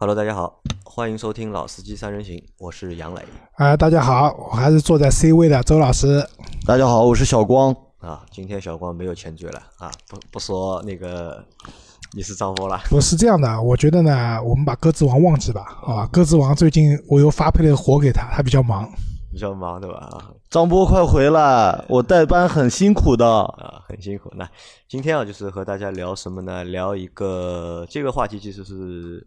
Hello，大家好，欢迎收听《老司机三人行》，我是杨磊。啊，大家好，我还是坐在 C 位的周老师。大家好，我是小光。啊，今天小光没有前缀了啊，不不说那个你是张波了。不是这样的，我觉得呢，我们把鸽子王忘记吧，好吧？鸽子王最近我又发配了活给他，他比较忙。比较忙对吧？啊，张波快回来，我代班很辛苦的。啊，很辛苦。那今天啊，就是和大家聊什么呢？聊一个这个话题，其实是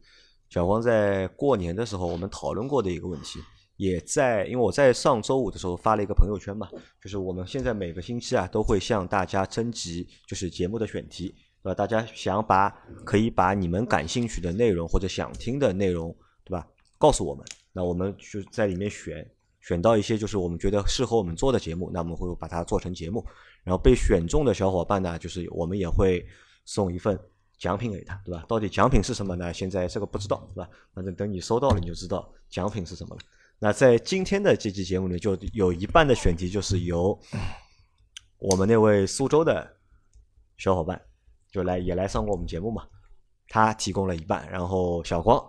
小光在过年的时候我们讨论过的一个问题，也在因为我在上周五的时候发了一个朋友圈嘛，就是我们现在每个星期啊都会向大家征集就是节目的选题，对吧？大家想把可以把你们感兴趣的内容或者想听的内容，对吧？告诉我们，那我们就在里面选。选到一些就是我们觉得适合我们做的节目，那我们会把它做成节目。然后被选中的小伙伴呢，就是我们也会送一份奖品给他，对吧？到底奖品是什么呢？现在这个不知道，对吧？反正等你收到了，你就知道奖品是什么了。那在今天的这期节目里，就有一半的选题就是由我们那位苏州的小伙伴就来也来上过我们节目嘛，他提供了一半，然后小光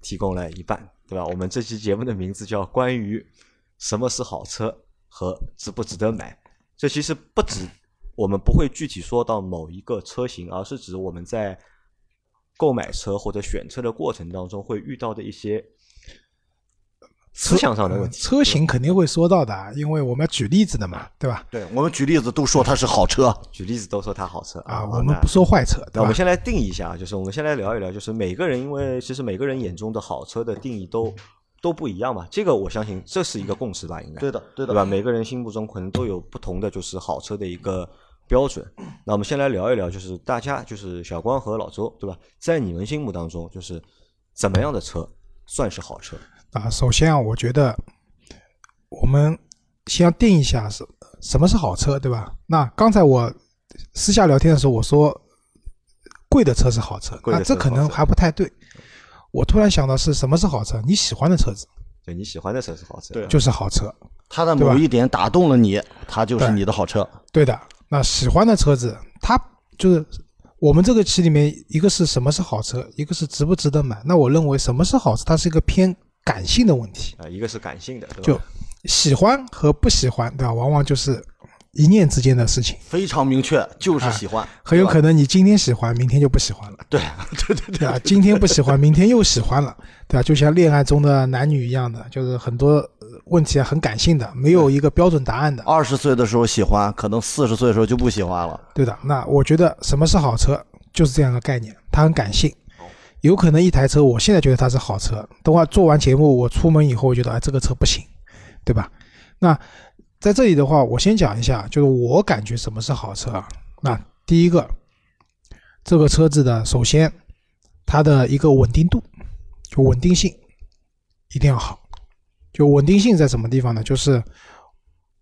提供了一半，对吧？我们这期节目的名字叫关于。什么是好车和值不值得买？这其实不止，我们不会具体说到某一个车型，而是指我们在购买车或者选车的过程当中会遇到的一些思想上的问题。车型肯定会说到的，因为我们要举例子的嘛，对吧？对，我们举例子都说它是好车，举例子都说它好车啊。我们不说坏车，那我们先来定义一下，就是我们先来聊一聊，就是每个人，因为其实每个人眼中的好车的定义都。都不一样嘛，这个我相信这是一个共识吧，应该对的，对的，对吧？每个人心目中可能都有不同的就是好车的一个标准。那我们先来聊一聊，就是大家就是小光和老周，对吧？在你们心目当中，就是怎么样的车算是好车啊？首先啊，我觉得我们先要定一下是什么是好车，对吧？那刚才我私下聊天的时候，我说贵的车是好车，那这可能还不太对。我突然想到是什么是好车？你喜欢的车子，对你喜欢的车是好车，对，就是好车。它的某一点打动了你，它就是你的好车。对的，那喜欢的车子，它就是我们这个期里面，一个是什么是好车，一个是值不值得买。那我认为什么是好车，它是一个偏感性的问题啊，一个是感性的，就喜欢和不喜欢，对吧？往往就是。一念之间的事情，非常明确，就是喜欢。很有可能你今天喜欢，明天就不喜欢了。对，对对对啊！今天不喜欢，明天又喜欢了，对吧？就像恋爱中的男女一样的，就是很多问题啊，很感性的，没有一个标准答案的。二十岁的时候喜欢，可能四十岁的时候就不喜欢了。对的，那我觉得什么是好车，就是这样的概念，它很感性。有可能一台车，我现在觉得它是好车，等会做完节目，我出门以后，我觉得哎，这个车不行，对吧？那。在这里的话，我先讲一下，就是我感觉什么是好车啊？那第一个，这个车子的首先它的一个稳定度，就稳定性一定要好。就稳定性在什么地方呢？就是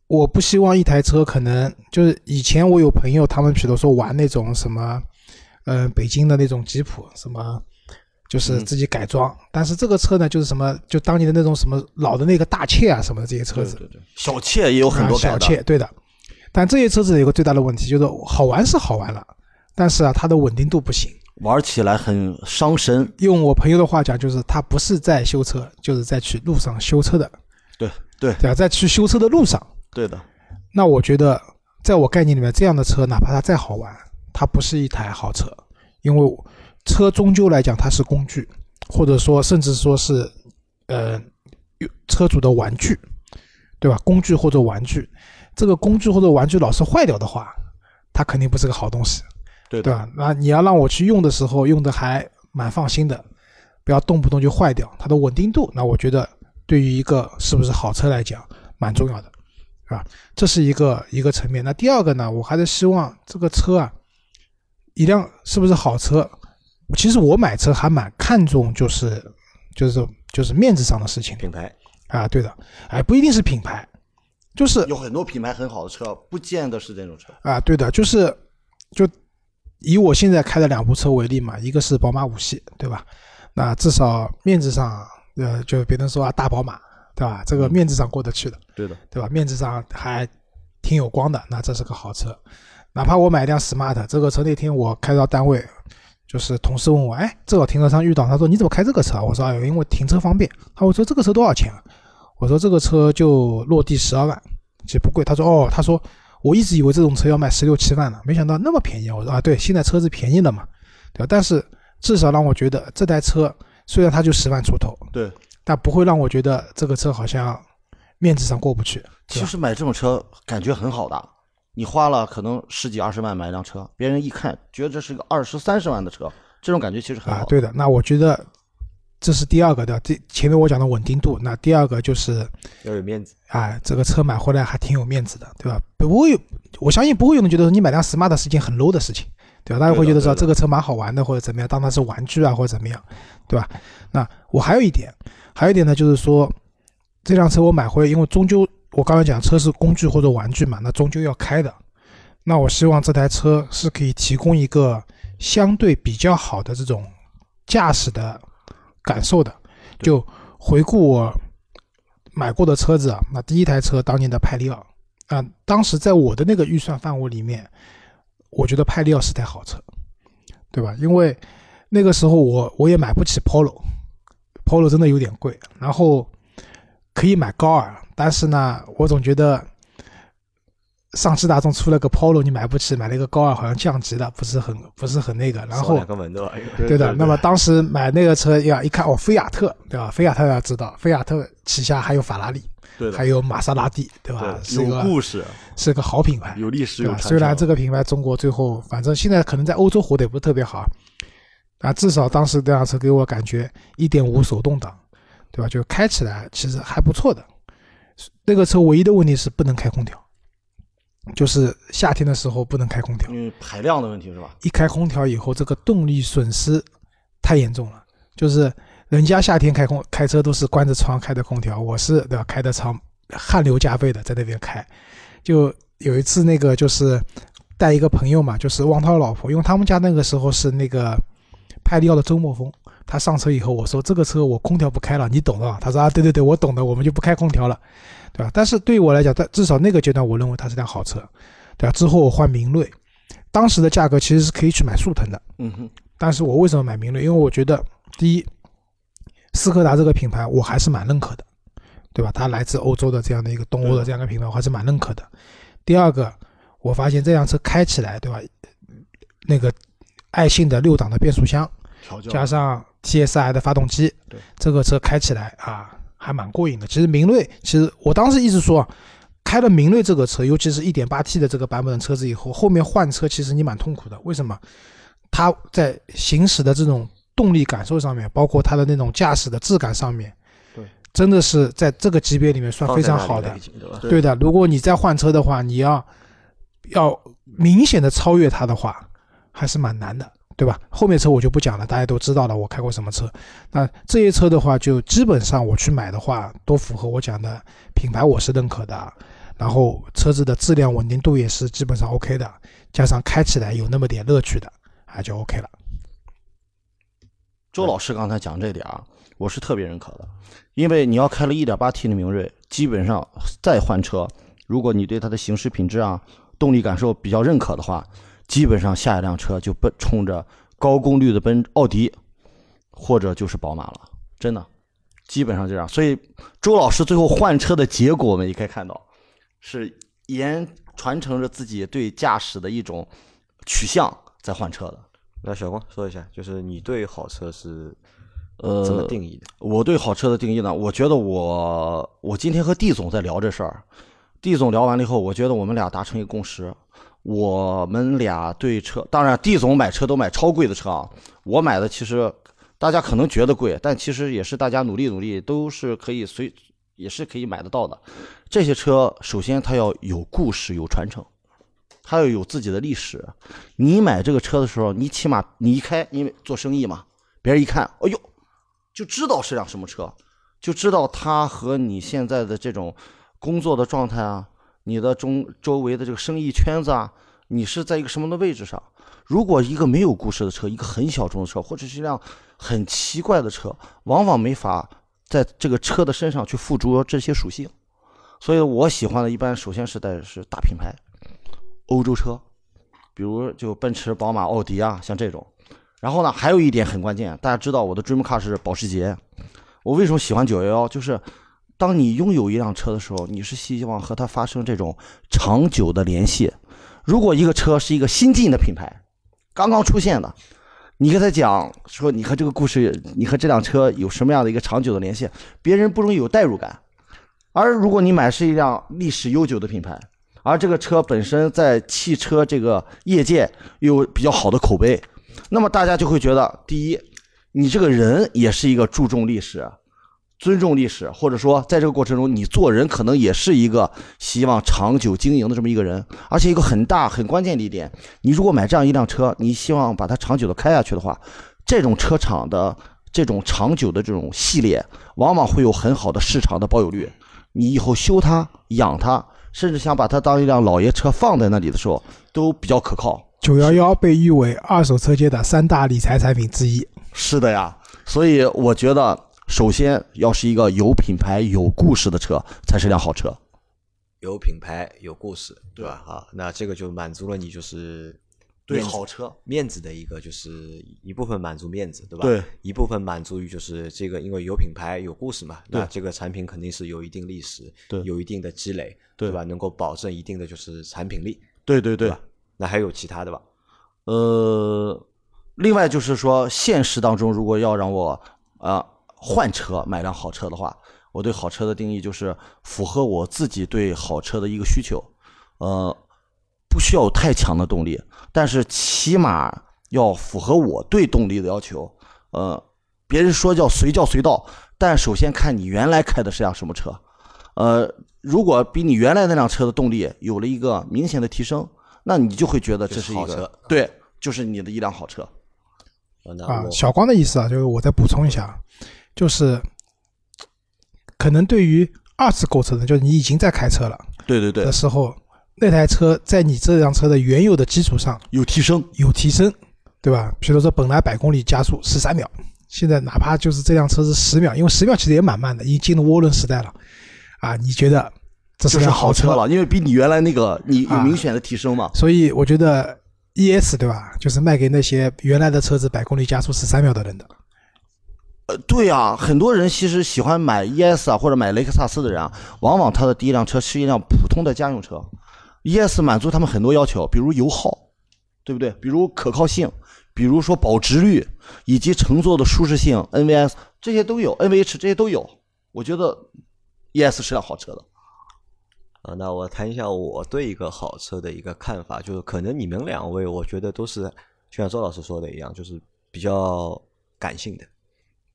我不希望一台车可能就是以前我有朋友他们比如说玩那种什么，呃，北京的那种吉普什么。就是自己改装，但是这个车呢，就是什么，就当年的那种什么老的那个大切啊什么的这些车子，对对，小切也有很多小切，对的。但这些车子有个最大的问题，就是好玩是好玩了，但是啊，它的稳定度不行，玩起来很伤神。用我朋友的话讲，就是他不是在修车，就是在去路上修车的。对对对啊，在去修车的路上。对的。那我觉得，在我概念里面，这样的车哪怕它再好玩，它不是一台好车，因为。车终究来讲，它是工具，或者说甚至说是，呃，车主的玩具，对吧？工具或者玩具，这个工具或者玩具老是坏掉的话，它肯定不是个好东西，对对吧？那你要让我去用的时候，用的还蛮放心的，不要动不动就坏掉。它的稳定度，那我觉得对于一个是不是好车来讲，蛮重要的，是吧？这是一个一个层面。那第二个呢，我还是希望这个车啊，一辆是不是好车？其实我买车还蛮看重，就是就是就是面子上的事情。品牌啊，对的，哎，不一定是品牌，就是有很多品牌很好的车，不见得是这种车啊。对的，就是就以我现在开的两部车为例嘛，一个是宝马五系，对吧？那至少面子上，呃，就别人说啊，大宝马，对吧？这个面子上过得去的，对的，对吧？面子上还挺有光的，那这是个好车。哪怕我买一辆 smart，这个车那天我开到单位。就是同事问我，哎，正好停车场遇到，他说你怎么开这个车啊？我说哎，因为停车方便。他我说这个车多少钱啊？我说这个车就落地十二万，其实不贵。他说哦，他说我一直以为这种车要卖十六七万呢，没想到那么便宜。我说啊，对，现在车子便宜了嘛，对吧？但是至少让我觉得这台车虽然它就十万出头，对，但不会让我觉得这个车好像面子上过不去。其实买这种车感觉很好的，你花了可能十几二十万买一辆车，别人一看觉得这是个二十三十万的车，这种感觉其实很好。啊，对的。那我觉得这是第二个的，这前面我讲的稳定度。那第二个就是要有面子。啊，这个车买回来还挺有面子的，对吧？不会，我相信不会有人觉得你买辆 smart 是件很 low 的事情，对吧？大家会觉得说这个车蛮好玩的，或者怎么样，当它是玩具啊，或者怎么样，对吧？那我还有一点，还有一点呢，就是说这辆车我买回来，因为终究我刚才讲车是工具或者玩具嘛，那终究要开的。那我希望这台车是可以提供一个相对比较好的这种驾驶的感受的。就回顾我买过的车子啊，那第一台车当年的派利奥啊，当时在我的那个预算范围里面，我觉得派利奥是台好车，对吧？因为那个时候我我也买不起 Polo，Polo 真的有点贵，然后可以买高尔，但是呢，我总觉得。上汽大众出了个 Polo，你买不起，买了一个高尔，好像降级了，不是很不是很那个。然后两个门对吧？对的。那么当时买那个车呀，一看哦，菲亚特对吧？菲亚特要知道，菲亚特旗下还有法拉利，对，还有玛莎拉蒂对吧？是有故事，是个好品牌，有历史有虽然这个品牌中国最后反正现在可能在欧洲活得也不是特别好，啊，至少当时这辆车给我感觉一点五手动挡，对吧？就开起来其实还不错的。那个车唯一的问题是不能开空调。就是夏天的时候不能开空调，因为排量的问题是吧？一开空调以后，这个动力损失太严重了。就是人家夏天开空开车都是关着窗开的空调，我是对吧？开的窗，汗流浃背的在那边开。就有一次那个就是带一个朋友嘛，就是汪涛老婆，因为他们家那个时候是那个派利奥的周末风。他上车以后，我说这个车我空调不开了，你懂的。他说啊，对对对，我懂的，我们就不开空调了。对吧？但是对于我来讲，在至少那个阶段，我认为它是辆好车，对吧？之后我换明锐，当时的价格其实是可以去买速腾的，嗯哼。但是我为什么买明锐？因为我觉得，第一，斯柯达这个品牌我还是蛮认可的，对吧？它来自欧洲的这样的一个东欧的这样的品牌，我还是蛮认可的。第二个，我发现这辆车开起来，对吧？那个爱信的六档的变速箱，加上 TSI 的发动机，对这个车开起来啊。还蛮过瘾的。其实明锐，其实我当时一直说啊，开了明锐这个车，尤其是一点八 T 的这个版本的车子以后，后面换车其实你蛮痛苦的。为什么？它在行驶的这种动力感受上面，包括它的那种驾驶的质感上面，对，真的是在这个级别里面算非常好的。对的，如果你再换车的话，你要要明显的超越它的话，还是蛮难的。对吧？后面车我就不讲了，大家都知道了。我开过什么车？那这些车的话，就基本上我去买的话，都符合我讲的品牌，我是认可的。然后车子的质量稳定度也是基本上 OK 的，加上开起来有那么点乐趣的，啊，就 OK 了。周老师刚才讲这点啊，我是特别认可的，因为你要开了一点八 T 的明锐，基本上再换车，如果你对它的行驶品质啊、动力感受比较认可的话。基本上下一辆车就奔冲着高功率的奔奥迪，或者就是宝马了，真的，基本上这样。所以周老师最后换车的结果，我们也可以看到，是沿传承着自己对驾驶的一种取向在换车的。来小光说一下，就是你对好车是呃怎么定义的？我对好车的定义呢？我觉得我我今天和地总在聊这事儿，地总聊完了以后，我觉得我们俩达成一个共识。我们俩对车，当然，地总买车都买超贵的车啊。我买的其实大家可能觉得贵，但其实也是大家努力努力都是可以随，也是可以买得到的。这些车首先它要有故事、有传承，它要有自己的历史。你买这个车的时候，你起码你一开，因为做生意嘛，别人一看，哎呦，就知道是辆什么车，就知道它和你现在的这种工作的状态啊。你的中周围的这个生意圈子啊，你是在一个什么的位置上？如果一个没有故事的车，一个很小众的车，或者是一辆很奇怪的车，往往没法在这个车的身上去附着这些属性。所以我喜欢的一般首先是在是大品牌，欧洲车，比如就奔驰、宝马、奥迪啊，像这种。然后呢，还有一点很关键，大家知道我的 dream car 是保时捷，我为什么喜欢九幺幺？就是当你拥有一辆车的时候，你是希望和它发生这种长久的联系。如果一个车是一个新进的品牌，刚刚出现的，你跟他讲说你和这个故事，你和这辆车有什么样的一个长久的联系，别人不容易有代入感。而如果你买是一辆历史悠久的品牌，而这个车本身在汽车这个业界有比较好的口碑，那么大家就会觉得，第一，你这个人也是一个注重历史、尊重历史，或者说在这个过程中你做人可能也是一个希望长久经营的这么一个人。而且一个很大很关键的一点，你如果买这样一辆车，你希望把它长久的开下去的话，这种车厂的这种长久的这种系列，往往会有很好的市场的保有率。你以后修它、养它，甚至想把它当一辆老爷车放在那里的时候，都比较可靠。九幺幺被誉为二手车界的三大理财产品之一。是的呀，所以我觉得，首先要是一个有品牌、有故事的车，才是辆好车。有品牌有故事，对吧？啊，那这个就满足了你就是对好车面子的一个就是一部分满足面子，对吧？对，一部分满足于就是这个，因为有品牌有故事嘛，那这个产品肯定是有一定历史，对有一定的积累，对吧？能够保证一定的就是产品力，对对对吧？那还有其他的吧？呃，另外就是说，现实当中如果要让我啊、换车买辆好车的话，我对好车的定义就是符合我自己对好车的一个需求，呃，不需要太强的动力，但是起码要符合我对动力的要求。呃，别人说叫随叫随到，但首先看你原来开的是辆什么车。呃，如果比你原来那辆车的动力有了一个明显的提升，那你就会觉得这是一个对，就是你的一辆好车。啊，小光的意思啊，就是我再补充一下，就是可能对于二次购车的，就是你已经在开车了对对对的，时候，那台车在你这辆车的原有的基础上有提升。有提升，对吧？比如说本来百公里加速十三秒，现在哪怕就是这辆车是十秒，因为十秒其实也蛮慢的，已经进入涡轮时代了，啊，你觉得这是是辆好车了，因为比你原来那个你有啊明显的提升嘛。所以我觉得 ES 对吧，就是卖给那些原来的车子百公里加速十三秒的人的。呃，对啊，很多人其实喜欢买 ES 啊或者买雷克萨斯的人啊，往往他的第一辆车是一辆普通的家用车，ES 满足他们很多要求，比如油耗，对不对？比如可靠性，比如说保值率，以及乘坐的舒适性，NVS 这些都有，NVH 这些都有。我觉得 ES 是辆好车的。啊，那我谈一下我对一个好车的一个看法，就是可能你们两位，我觉得都是就像周老师说的一样，就是比较感性的，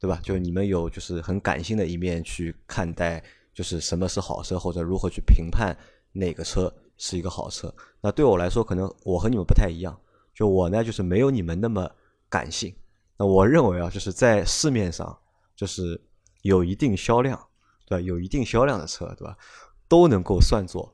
对吧？就你们有就是很感性的一面去看待，就是什么是好车，或者如何去评判哪个车是一个好车。那对我来说，可能我和你们不太一样，就我呢，就是没有你们那么感性。那我认为啊，就是在市面上，就是有一定销量，对吧？有一定销量的车，对吧？都能够算作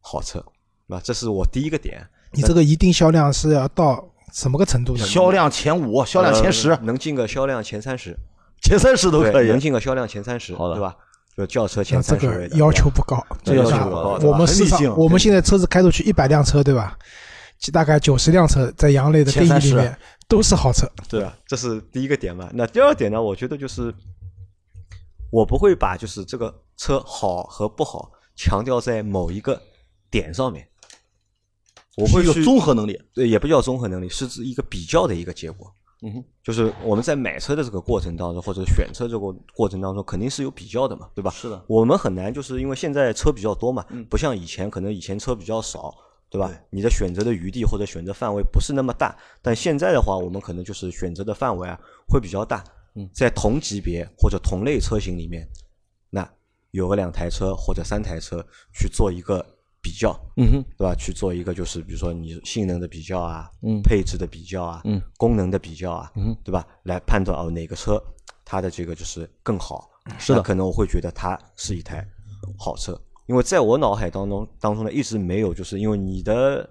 好车，对吧？这是我第一个点。你这个一定销量是要到什么个程度呢？销量前五，销量前十、呃能进个销量前三十，前三十都可，以能。进个销量前三十，好的对吧？就轿车那前这个三十位的要求不高，这要求不高我们市场很理性，我们现在车子开出去一百辆车，对吧？大概九十辆车在杨磊的定义里面都是好车。对啊，这是第一个点嘛。那第二点呢？我觉得就是我不会把就是这个车好和不好强调在某一个点上面，我会是一个综合能力。对，也不叫综合能力，是指一个比较的一个结果。嗯哼，就是我们在买车的这个过程当中，或者选车这个过程当中，肯定是有比较的嘛，对吧？是的我们很难，就是因为现在车比较多嘛，嗯不像以前，可能以前车比较少，对吧？你的选择的余地或者选择范围不是那么大，但现在的话，我们可能就是选择的范围啊会比较大。嗯，在同级别或者同类车型里面，那有个两台车或者三台车去做一个比较，嗯哼，对吧？去做一个就是比如说你性能的比较啊，嗯。配置的比较啊，嗯，功能的比较啊，嗯，对吧？来判断哦哪个车它的这个就是更好，是的。那可能我会觉得它是一台好车，因为在我脑海当中当中呢一直没有就是因为你的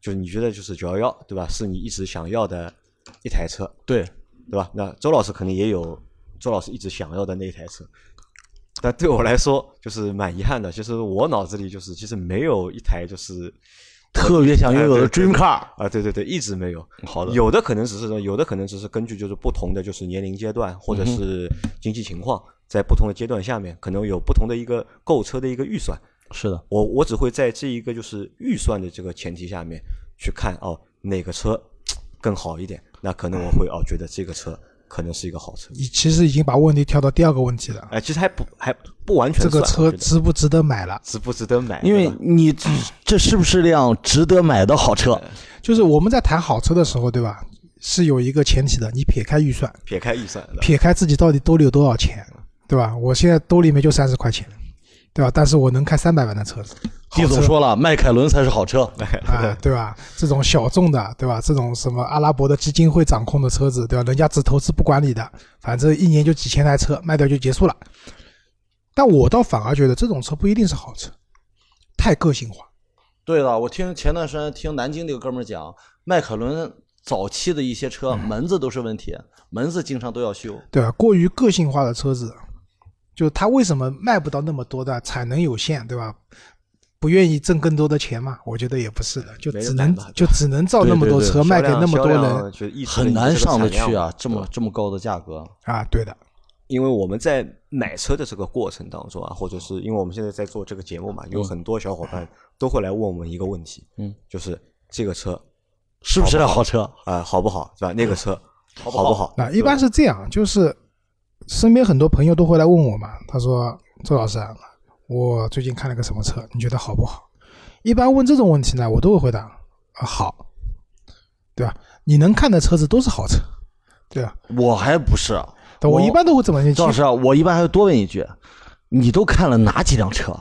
就是你觉得就是九幺幺对吧？是你一直想要的一台车，对，对吧？那周老师肯定也有周老师一直想要的那一台车，但对我来说就是蛮遗憾的。其实我脑子里就是其实没有一台就是特别想拥有的 dream car。啊，对对对，一直没有。好的，有的可能只是有的可能只是根据就是不同的就是年龄阶段或者嗯是经济情况，在不同的阶段下面，可能有不同的一个购车的一个预算。是的，我我只会在这一个就是预算的这个前提下面去看哦哪个车更好一点，那可能我会哦觉得这个车可能是一个好车。你其实已经把问题跳到第二个问题了，哎，其实还不还不完全这个车值不值得买了？值不值得买？因为你这这是不是辆值得买的好车？就是我们在谈好车的时候，对吧？是有一个前提的，你撇开预算，撇开预算，撇开自己到底兜里有多少钱，对吧？我现在兜里面就三十块钱，对吧？但是我能开三百万的车子，好车地总说了，迈凯伦才是好车。啊，对吧？这种小众的，对吧？这种什么阿拉伯的基金会掌控的车子，对吧？人家只投资不管理的，反正一年就几千台车，卖掉就结束了。但我倒反而觉得这种车不一定是好车，太个性化。对的，我听前段时间听南京那个哥们儿讲，迈凯伦早期的一些车门子都是问题，门子经常都要修。对吧？过于个性化的车子，就他为什么卖不到那么多的？产能有限，对吧？不愿意挣更多的钱嘛？我觉得也不是的，就只能就只能造那么多对对对车卖给那么多人人很难上得去啊，这么这么高的价格。啊！对的，因为我们在买车的这个过程当中啊，或者是因为我们现在在做这个节目嘛，有很多小伙伴都会来问我们一个问题，嗯，就是这个车是不是辆好车？啊、好不好，是吧？那个车好不好不好？那一般是这样，就是身边很多朋友都会来问我嘛，他说：“周老师啊，我最近看了个什么车，你觉得好不好？”一般问这种问题呢，我都会回答啊好，对吧？你能看的车子都是好车，对吧？我还不是。对我一般都会怎么周老师啊，我一般还会多问一句：你都看了哪几辆车？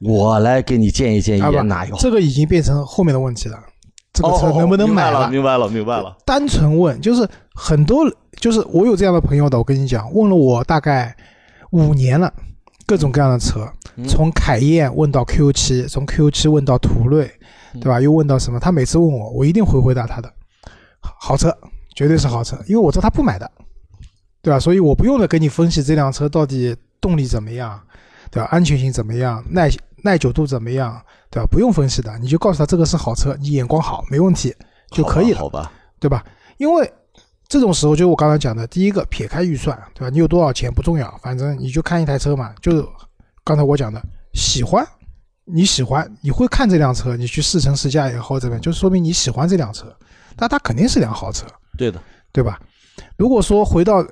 我来给你建议建议哪有。这个已经变成后面的问题了，这个车哦能不能买明白了？明白了，明白了。单纯问，就是很多，就是我有这样的朋友的，我跟你讲，问了我大概五年了，各种各样的车，嗯从凯宴问到 Q 七，从 Q 七问到途锐，嗯对吧？又问到什么？他每次问我，我一定会回答他的，好车，绝对是好车，因为我知道他不买的，对吧？所以我不用的跟你分析这辆车到底动力怎么样，对吧？安全性怎么样，耐耐久度怎么样，对吧？不用分析的，你就告诉他这个是好车，你眼光好，没问题就可以了。对吧？因为这种时候就是我刚才讲的，第一个撇开预算，对吧？你有多少钱不重要，反正你就看一台车嘛，就是刚才我讲的，喜欢，你喜欢，你会看这辆车，你去试乘试驾也好怎么样，就说明你喜欢这辆车，那它肯定是辆好车，对的，对吧？如果说回到，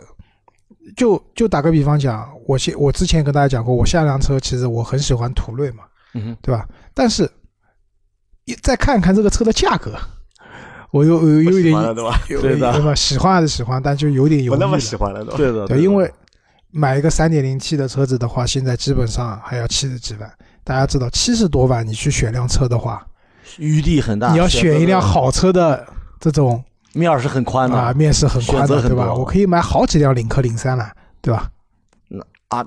就就打个比方讲，我现我之前跟大家讲过，我下辆车其实我很喜欢途锐嘛，嗯哼，对吧？但是，一再看看这个车的价格，我有有有一点喜欢了对吧？有对的对吧？喜欢还是喜欢，但就有点犹豫。不那么喜欢了都。对的，对，因为买一个三点零 T 的车子的话，现在基本上还要七十几万。大家知道，七十多万你去选辆车的话，余地很大。你要选一辆好车的这种面儿是很宽的啊，面是很宽的，对吧？我可以买好几辆领克零三了，对吧？那啊，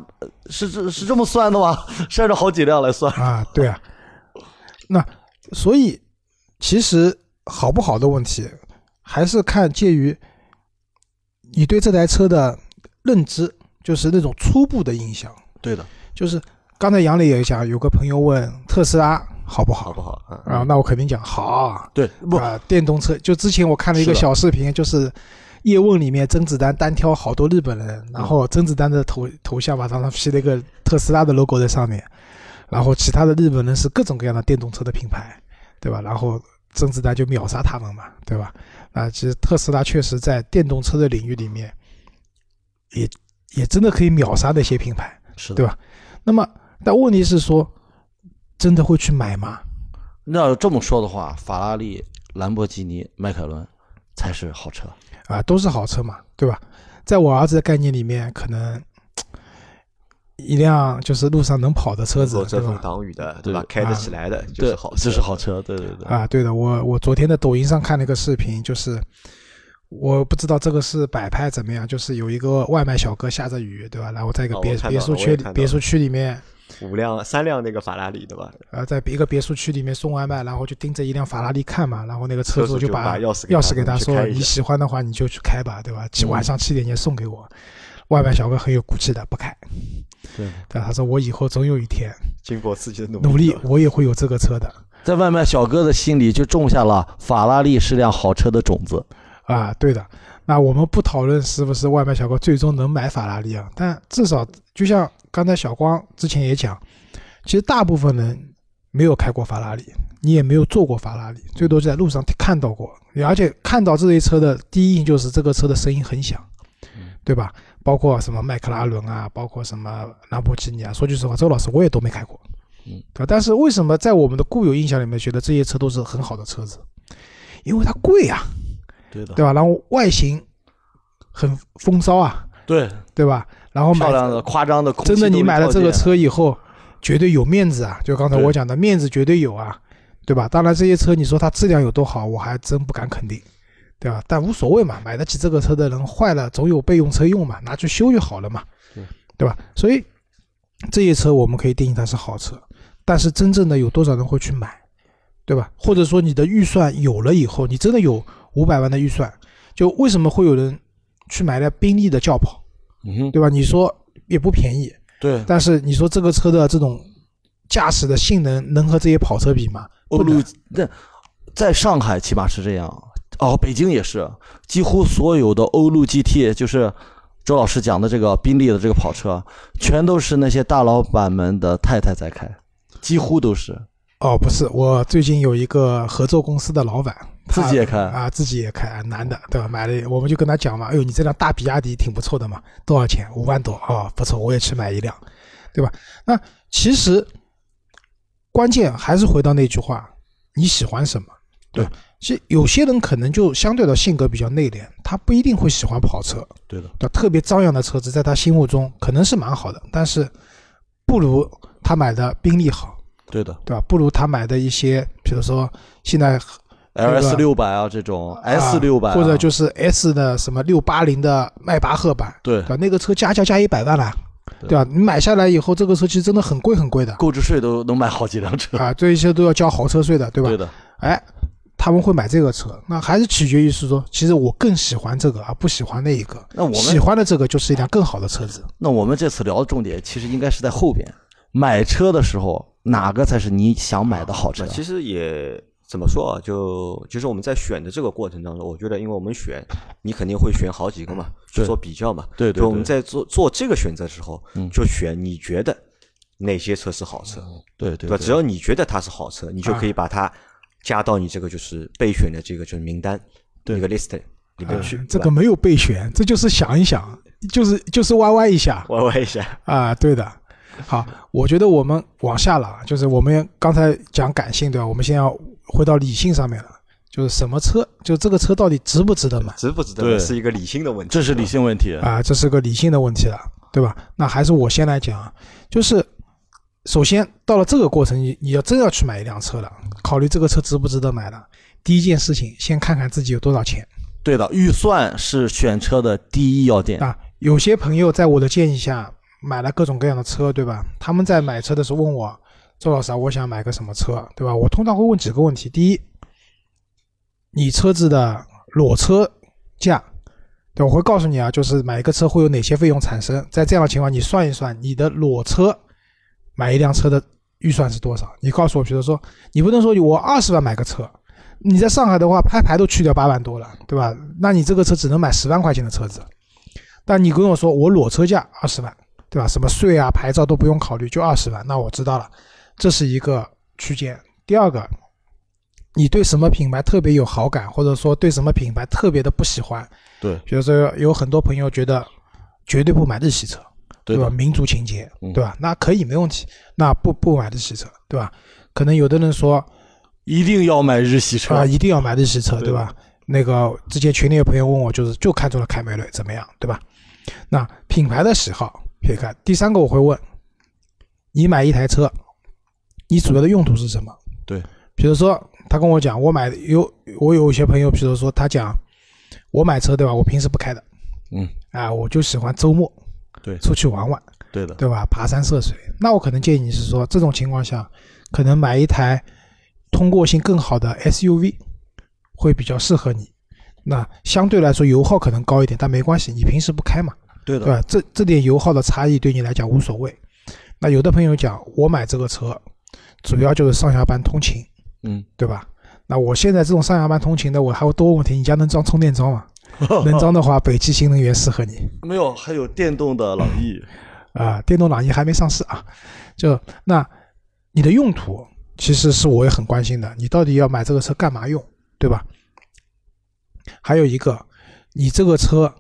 是这是这么算的吗？是按照好几辆来算？啊，对啊。那所以其实好不好的问题，还是看介于你对这台车的认知，就是那种初步的印象。对的，就是刚才杨磊也讲，有个朋友问特斯拉好不好，好不好？嗯啊，那我肯定讲好啊。对不？啊，电动车就之前我看了一个小视频，就是叶问里面甄子丹单挑好多日本人，嗯然后甄子丹的头头像吧，上面 P 了一个特斯拉的 logo 在上面，然后其他的日本人是各种各样的电动车的品牌，对吧？然后甄子丹就秒杀他们嘛，对吧？啊，其实特斯拉确实在电动车的领域里面，也也真的可以秒杀那些品牌。是，对吧那么，但问题是说，真的会去买吗？那要这么说的话，法拉利、兰博基尼、迈凯伦才是好车。啊，都是好车嘛，对吧？在我儿子的概念里面，可能一辆就是路上能跑的车子，遮风？挡雨的，对吧？对开得起来的就是对好，这是好车。对对对。啊，对的，我我昨天在抖音上看了一个视频，就是我不知道这个是摆拍怎么样，就是有一个外卖小哥下着雨，对吧？然后在一个别、别墅区别墅区里面，五辆三辆那个法拉利，对吧？呃，在一个别墅区里面送外卖，然后就盯着一辆法拉利看嘛，然后那个车车主就把把钥匙给钥他匙给他说，你喜欢的话你就去开吧，对吧？晚上七点前送给我。外卖小哥很有骨气的，不开。对但，他说我以后总有一天经过自己的努努力，我也会有这个车的。在外卖小哥的心里就种下了法拉利是辆好车的种子。啊，对的。那我们不讨论是不是外卖小哥最终能买法拉利啊，但至少就像刚才小光之前也讲，其实大部分人没有开过法拉利，你也没有坐过法拉利，最多就在路上看到过，而且看到这类车的第一印象就是这个车的声音很响，对吧？包括什么迈克拉伦啊，包括什么兰博基尼啊。说句实话，周老师我也都没开过，嗯，对吧？但是为什么在我们的固有印象里面觉得这些车都是很好的车子？因为它贵啊，对的，对吧？然后外形很风骚啊，对，对吧？然后买漂亮的、夸张的，真的你买了这个车，以后，绝对有面子啊！就刚才我讲的，面子绝对有啊，对吧？当然这些车你说它质量有多好，我还真不敢肯定，对吧？但无所谓嘛，买得起这个车的人坏了总有备用车用嘛，拿去修就好了嘛，对对吧？所以这些车我们可以定义它是好车，但是真正的有多少人会去买，对吧？或者说你的预算有了以后，你真的有五百万的预算，就为什么会有人去买辆宾利的轿跑，嗯哼，对吧？你说也不便宜，对，但是你说这个车的这种驾驶的性能能和这些跑车比吗？不能那在上海起码是这样，哦，北京也是，几乎所有的欧陆 GT 就是周老师讲的这个宾利的这个跑车，全都是那些大老板们的太太在开，几乎都是哦，不是，我最近有一个合作公司的老板，他自己也开啊，自己也开，啊男的，对吧？买了，我们就跟他讲嘛，哎呦，你这辆大比亚迪挺不错的嘛，多少钱？五万多啊、不错，我也去买一辆，对吧？那其实关键还是回到那句话，你喜欢什么？对吧，其实有些人可能就相对的性格比较内敛，他不一定会喜欢跑车，对的，对，特别张扬的车子，在他心目中可能是蛮好的，但是不如他买的宾利好，对的对吧？不如他买的一些，比如说现在，LS 六百啊这种，S 六百、啊或者就是 S 的什么六八零的迈巴赫版，对对吧？那个车加价加一百万了，对对吧？你买下来以后，这个车其实真的很贵很贵的购置税都能买好几辆车，啊，这一些都要交豪车税的，对吧？对的，哎，他们会买这个车，那还是取决于是说，其实我更喜欢这个，而不喜欢那一个。那我们喜欢的这个就是一辆更好的车子。那我们这次聊的重点其实应该是在后边，买车的时候哪个才是你想买的好车？其实也怎么说啊？就就是我们在选的这个过程当中，我觉得，因为我们选，你肯定会选好几个嘛，去对做比较嘛。对对就我们在做做这个选择的时候，嗯就选你觉得哪些车是好车，对对对吧？只要你觉得它是好车，你就可以把它加到你这个就是备选的这个就是名单对一个 list 里面去。这个没有备选，这就是想一想，就是就是歪歪一下歪歪一下，啊，对的。好，我觉得我们往下了，就是我们刚才讲感性对吧？我们现在要回到理性上面了，就是什么车，就这个车到底值不值得买值不值得对是一个理性的问题。这是理性问题。啊？这是个理性的问题了，对吧？那还是我先来讲啊，就是首先到了这个过程，你你要真要去买一辆车了，考虑这个车值不值得买了，第一件事情先看看自己有多少钱。对的，预算是选车的第一要点。啊，有些朋友在我的建议下买了各种各样的车，对吧？他们在买车的时候问我，周老师啊，我想买个什么车，对吧？我通常会问几个问题：第一，你车子的裸车价，对，我会告诉你啊，就是买一个车会有哪些费用产生，在这样的情况，你算一算你的裸车买一辆车的预算是多少？你告诉我，比如说，你不能说我二十万买个车。你在上海的话，拍牌都去掉八万多了，对吧？那你这个车只能买十万块钱的车子。但你跟我说我裸车价二十万，对吧？什么税啊、牌照都不用考虑，就二十万，那我知道了，这是一个区间。第二个，你对什么品牌特别有好感，或者说对什么品牌特别的不喜欢？对比如说有很多朋友觉得绝对不买日系车，吧？对吧，民族情节，嗯对吧？那可以没问题，那不不买日系车，对吧？可能有的人说一定要买日系车啊，。一定要买日系车，对对吧？那个之前群里有朋友问我，就是就看中了凯美瑞怎么样，对吧？那品牌的喜好撇开，第三个我会问，你买一台车，你主要的用途是什么？对，比如说他跟我讲，我买有我有一些朋友，比如说他讲，我买车对吧？我平时不开的，嗯，啊，我就喜欢周末对出去玩玩，对的，对吧？爬山涉水，那我可能建议你是说，这种情况下，可能买一台通过性更好的 SUV 会比较适合你。那相对来说油耗可能高一点，但没关系，你平时不开嘛，对的，对吧？这这点油耗的差异对你来讲无所谓。那有的朋友讲，我买这个车主要就是上下班通勤，嗯，对吧？那我现在这种上下班通勤的，我还会多问题，你家能装充电桩吗？能装的话，北汽新能源适合你。没有，还有电动的朗逸。啊，电动朗逸还没上市啊。就那你的用途，其实是我也很关心的。你到底要买这个车干嘛用，对吧？还有一个，你这个车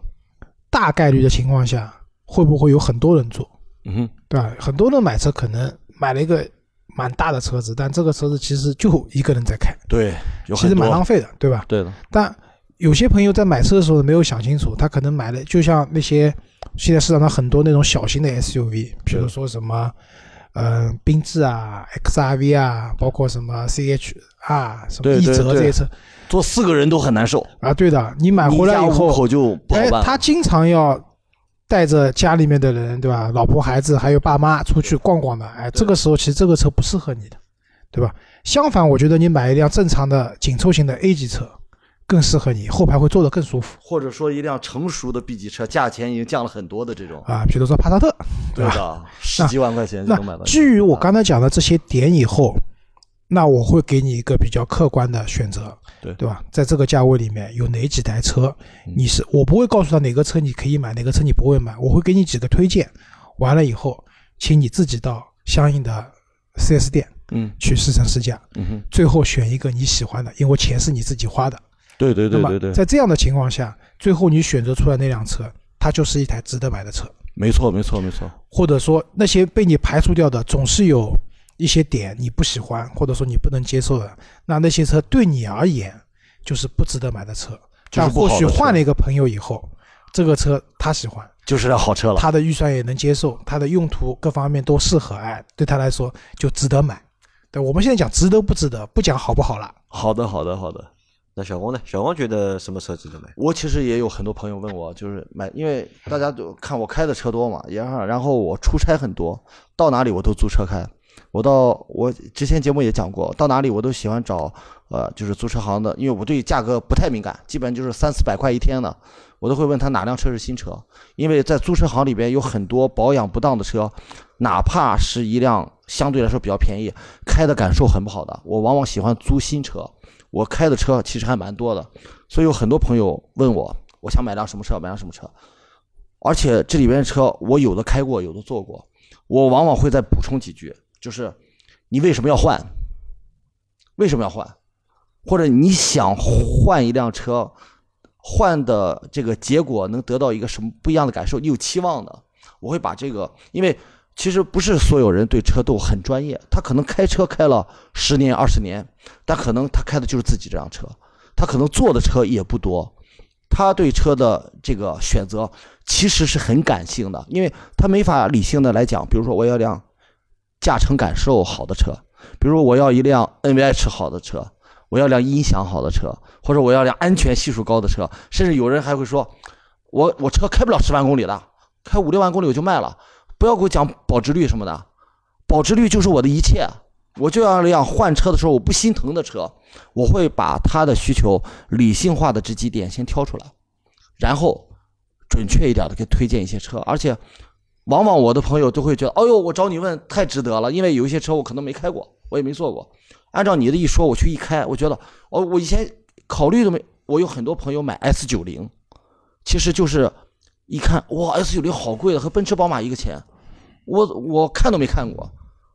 大概率的情况下，会不会有很多人坐？嗯哼，对吧？很多人买车可能买了一个蛮大的车子，但这个车子其实就一个人在开，对，其实蛮浪费的，对吧？对的，但有些朋友在买车的时候没有想清楚，他可能买了，就像那些现在市场上很多那种小型的 SUV，比如说什么，呃，缤智啊、XRV 啊，包括什么 CHR、什么奕泽这些车坐四个人都很难受，啊，对的，你买回来以后，哎，他经常要带着家里面的人，对吧？老婆、孩子还有爸妈出去逛逛的。哎，这个时候其实这个车不适合你的，对吧？相反，我觉得你买一辆正常的紧凑型的 A 级车更适合你，后排会坐得更舒服或者说一辆成熟的 B 级车，价钱已经降了很多的这种，啊。比如说帕萨特，吧？对的，十几万块钱就能买到。那基于我刚才讲的这些点以后，那我会给你一个比较客观的选择，对对吧？在这个价位里面有哪几台车，嗯你是我不会告诉他哪个车你可以买，哪个车你不会买，我会给你几个推荐。完了以后，请你自己到相应的 4S 店嗯去试乘试驾，嗯哼，最后选一个你喜欢的，因为钱是你自己花的。对对对对对，在这样的情况下，最后你选择出来那辆车，它就是一台值得买的车。没错没错没错，或者说那些被你排除掉的，总是有一些点你不喜欢，或者说你不能接受的，那那些车对你而言就是不值得买的车。就是但或许换了一个朋友以后，这个车他喜欢，就是辆好车了。他的预算也能接受，他的用途各方面都适合，哎，对他来说就值得买。对，我们现在讲值得不值得，不讲好不好了。好的好的好的，那小光呢？小光觉得什么车值得买？我其实也有很多朋友问我，就是买，因为大家都看我开的车多嘛，然后然后我出差很多，到哪里我都租车开。我到我之前节目也讲过，到哪里我都喜欢找呃，就是租车行的，因为我对价格不太敏感，基本就是三四百块一天的，我都会问他哪辆车是新车，因为在租车行里边有很多保养不当的车，哪怕是一辆相对来说比较便宜，开的感受很不好的，我往往喜欢租新车。我开的车其实还蛮多的，所以有很多朋友问我，我想买辆什么车，买辆什么车，而且这里边的车我有的开过，有的坐过，我往往会再补充几句，就是你为什么要换？为什么要换？或者你想换一辆车，换的这个结果能得到一个什么不一样的感受？你有期望的，我会把这个，因为其实不是所有人对车都很专业，他可能开车开了十年、二十年，但可能他开的就是自己这辆车，他可能坐的车也不多，他对车的这个选择其实是很感性的，因为他没法理性的来讲，比如说我要辆驾乘感受好的车，比如我要一辆 NVH 好的车，我要辆音响好的车，或者我要辆安全系数高的车，甚至有人还会说，我我车开不了十万公里的，开五六万公里我就卖了，不要给我讲保值率什么的，保值率就是我的一切。我就要一辆换车的时候我不心疼的车，我会把他的需求理性化的这几点先挑出来，然后准确一点的给推荐一些车，而且往往我的朋友都会觉得，哦呦，我找你问太值得了，因为有一些车我可能没开过，我也没坐过。按照你的一说，我去一开，我觉得，哦，我以前考虑都没，我有很多朋友买 S 九零，其实就是一看，哇，S 九零好贵的，和奔驰、宝马一个钱，我我看都没看过。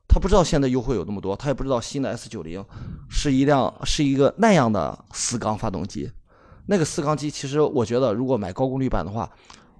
他不知道现在优惠有那么多，他也不知道新的 S 九零是一辆是一个那样的四缸发动机。那个四缸机，其实我觉得如果买高功率版的话，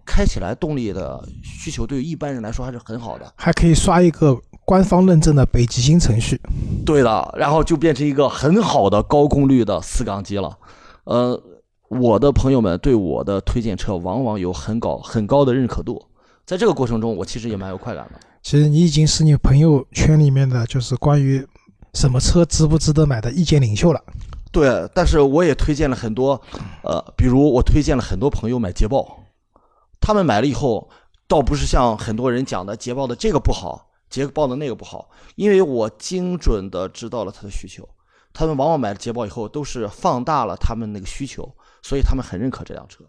开起来动力的需求对于一般人来说还是很好的。还可以刷一个官方认证的北极星程序。对的，然后就变成一个很好的高功率的四缸机了。呃，我的朋友们对我的推荐车往往有很高很高的认可度，在这个过程中，我其实也蛮有快感的。其实你已经是你朋友圈里面的就是关于什么车值不值得买的意见领袖了。对，但是我也推荐了很多，呃，比如我推荐了很多朋友买捷豹，他们买了以后，倒不是像很多人讲的捷豹的这个不好，捷豹的那个不好，因为我精准的知道了他的需求，他们往往买了捷豹以后都是放大了他们那个需求，所以他们很认可这辆车。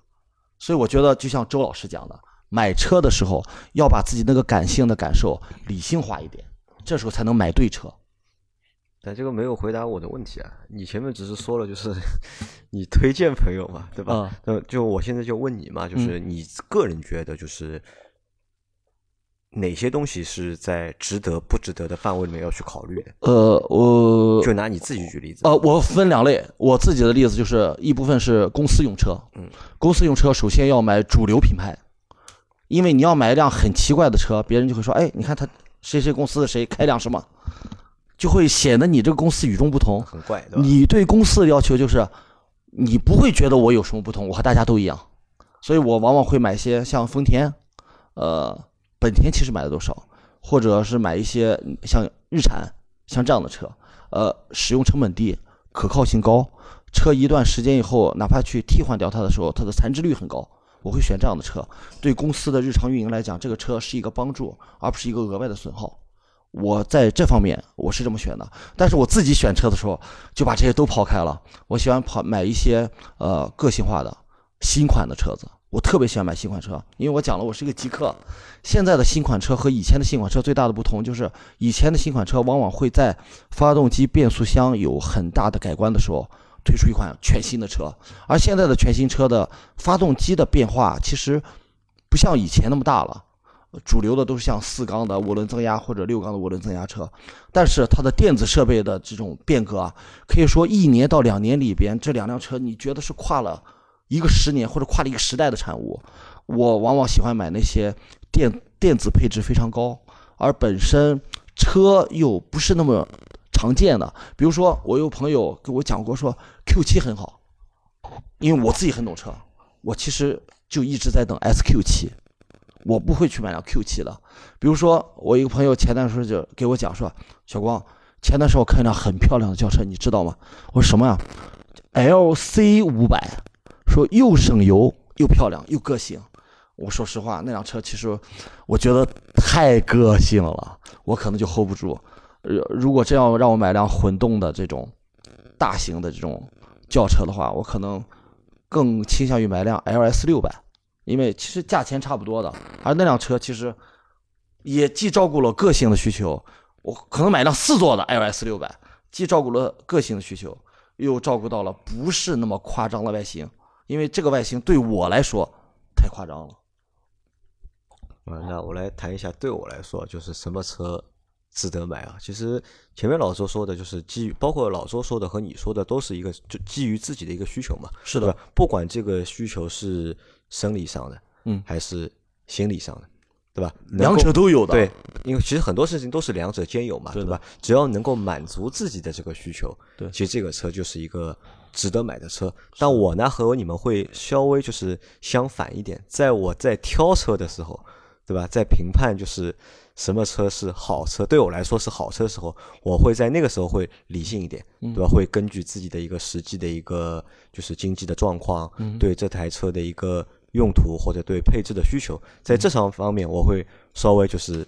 所以我觉得，就像周老师讲的，买车的时候要把自己那个感性的感受理性化一点，这时候才能买对车。但这个没有回答我的问题啊！你前面只是说了，就是 你推荐朋友嘛，对吧？那就我现在就问你嘛，就是你个人觉得，就是哪些东西是在值得不值得的范围里面要去考虑的？呃，我就拿你自己举例子。呃，我分两类，我自己的例子就是一部分是公司用车，嗯，公司用车首先要买主流品牌，因为你要买一辆很奇怪的车，别人就会说，哎，你看他谁谁公司的谁开辆什么。就会显得你这个公司与众不同，很怪。你对公司的要求就是，你不会觉得我有什么不同，我和大家都一样。所以我往往会买一些像丰田，呃，本田其实买的都少，或者是买一些像日产像这样的车，呃，使用成本低，可靠性高，车一段时间以后，哪怕去替换掉它的时候，它的残值率很高。我会选这样的车，对公司的日常运营来讲，这个车是一个帮助，而不是一个额外的损耗。我在这方面我是这么选的，但是我自己选车的时候就把这些都抛开了。我喜欢跑买一些呃个性化的新款的车子，我特别喜欢买新款车，因为我讲了我是一个极客。现在的新款车和以前的新款车最大的不同就是，以前的新款车往往会在发动机、变速箱有很大的改观的时候推出一款全新的车，而现在的全新车的发动机的变化其实不像以前那么大了。主流的都是像四缸的涡轮增压或者六缸的涡轮增压车，但是它的电子设备的这种变革啊，可以说一年到两年里边，这两辆车你觉得是跨了一个十年或者跨了一个时代的产物。我往往喜欢买那些电电子配置非常高，而本身车又不是那么常见的。比如说，我有朋友跟我讲过说 Q7 很好，因为我自己很懂车，我其实就一直在等 SQ7。我不会去买辆 Q7 的，比如说我一个朋友前段时间就给我讲说，小光，前段时间我看一辆很漂亮的轿车，你知道吗？我说什么呀？LC 五百，说又省油又漂亮又个性。我说实话，那辆车其实我觉得太个性了，我可能就 hold 不住。呃，如果真要让我买辆混动的这种大型的这种轿车的话，我可能更倾向于买辆 LS 六百。因为其实价钱差不多的，而那辆车其实也既照顾了个性的需求，我可能买辆四座的 LS 六百，既照顾了个性的需求，又照顾到了不是那么夸张的外形，因为这个外形对我来说太夸张了。那我来谈一下，对我来说就是什么车值得买啊？其实前面老周说的就是基于，包括老周说的和你说的都是一个就基于自己的一个需求嘛。是的，不管这个需求是。生理上的，嗯，还是心理上的，对吧？两者都有的。对，因为其实很多事情都是两者兼有嘛，对吧？只要能够满足自己的这个需求，对，其实这个车就是一个值得买的车。但我呢，和你们会稍微就是相反一点，在我在挑车的时候，对吧？在评判就是什么车是好车，对我来说是好车的时候，我会在那个时候会理性一点，对吧？会根据自己的一个实际的一个就是经济的状况，对这台车的一个。用途或者对配置的需求，在这上方面我会稍微就是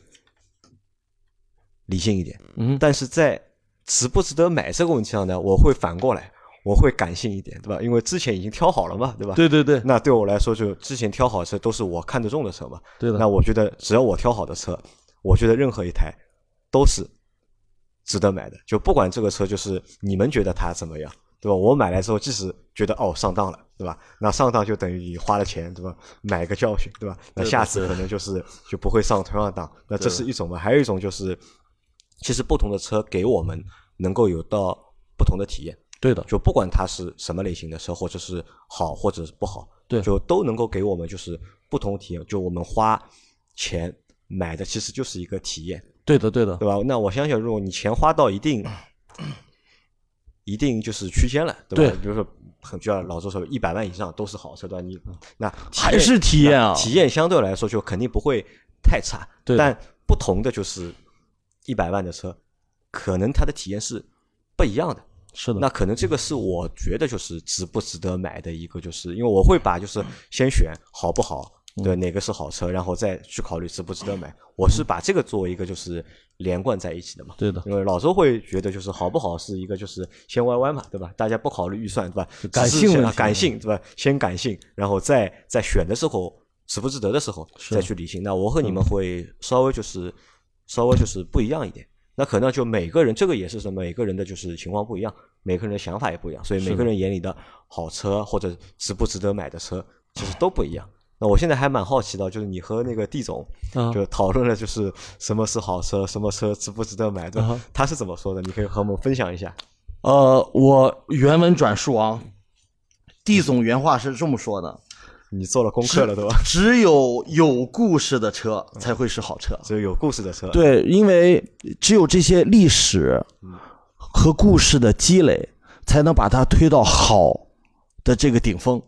理性一点，嗯，但是在值不值得买这个问题上呢，我会反过来，我会感性一点，对吧？因为之前已经挑好了嘛，对吧？对对对。那对我来说，就之前挑好车都是我看得中的车嘛，对的。那我觉得只要我挑好的车，我觉得任何一台都是值得买的，就不管这个车就是你们觉得它怎么样。对吧？我买来之后，即使觉得哦上当了，对吧？那上当就等于你花了钱，对吧？买个教训，对吧？那下次可能就是就不会上同样的当。那这是一种嘛？还有一种就是，其实不同的车给我们能够有到不同的体验。对的，就不管它是什么类型的车，或者是好或者是不好，对，就都能够给我们就是不同体验。就我们花钱买的，其实就是一个体验。对的，对的，对吧？那我相信，如果你钱花到一定。一定就是区间了，对吧？比如说，很就像老周说，一百万以上都是好车段，你那还是体验啊？体验相对来说就肯定不会太差，对但不同的就是一百万的车，可能它的体验是不一样的。是的，那可能这个是我觉得就是值不值得买的一个，就是因为我会把就是先选好不好。对，哪个是好车，然后再去考虑值不值得买。我是把这个作为一个就是连贯在一起的嘛。对的，因为老周会觉得就是好不好是一个就是先歪歪嘛，对吧？大家不考虑预算，对吧？感性感性，对吧？先感性，然后再在选的时候值不值得的时候再去理性。那我和你们会稍微就是稍微就是不一样一点。那可能就每个人这个也是什么，每个人的就是情况不一样，每个人的想法也不一样，所以每个人眼里的好车或者值不值得买的车，其实都不一样。那我现在还蛮好奇的，就是你和那个地总就讨论了，就是什么是好车，什么车值不值得买，对吧？他是怎么说的？你可以和我们分享一下。呃，我原文转述啊，地总原话是这么说的：你做了功课了，对吧？只有有故事的车才会是好车，只有有故事的车。对，因为只有这些历史和故事的积累，才能把它推到好的这个顶峰。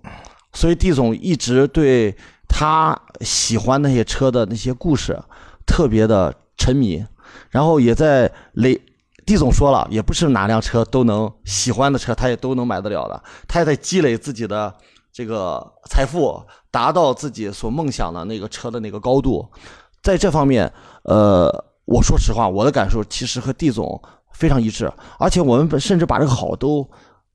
所以，地总一直对他喜欢那些车的那些故事特别的沉迷，然后也在累。地总说了，也不是哪辆车都能喜欢的车，他也都能买得了的。他也在积累自己的这个财富，达到自己所梦想的那个车的那个高度。在这方面，呃，我说实话，我的感受其实和地总非常一致，而且我们甚至把这个好都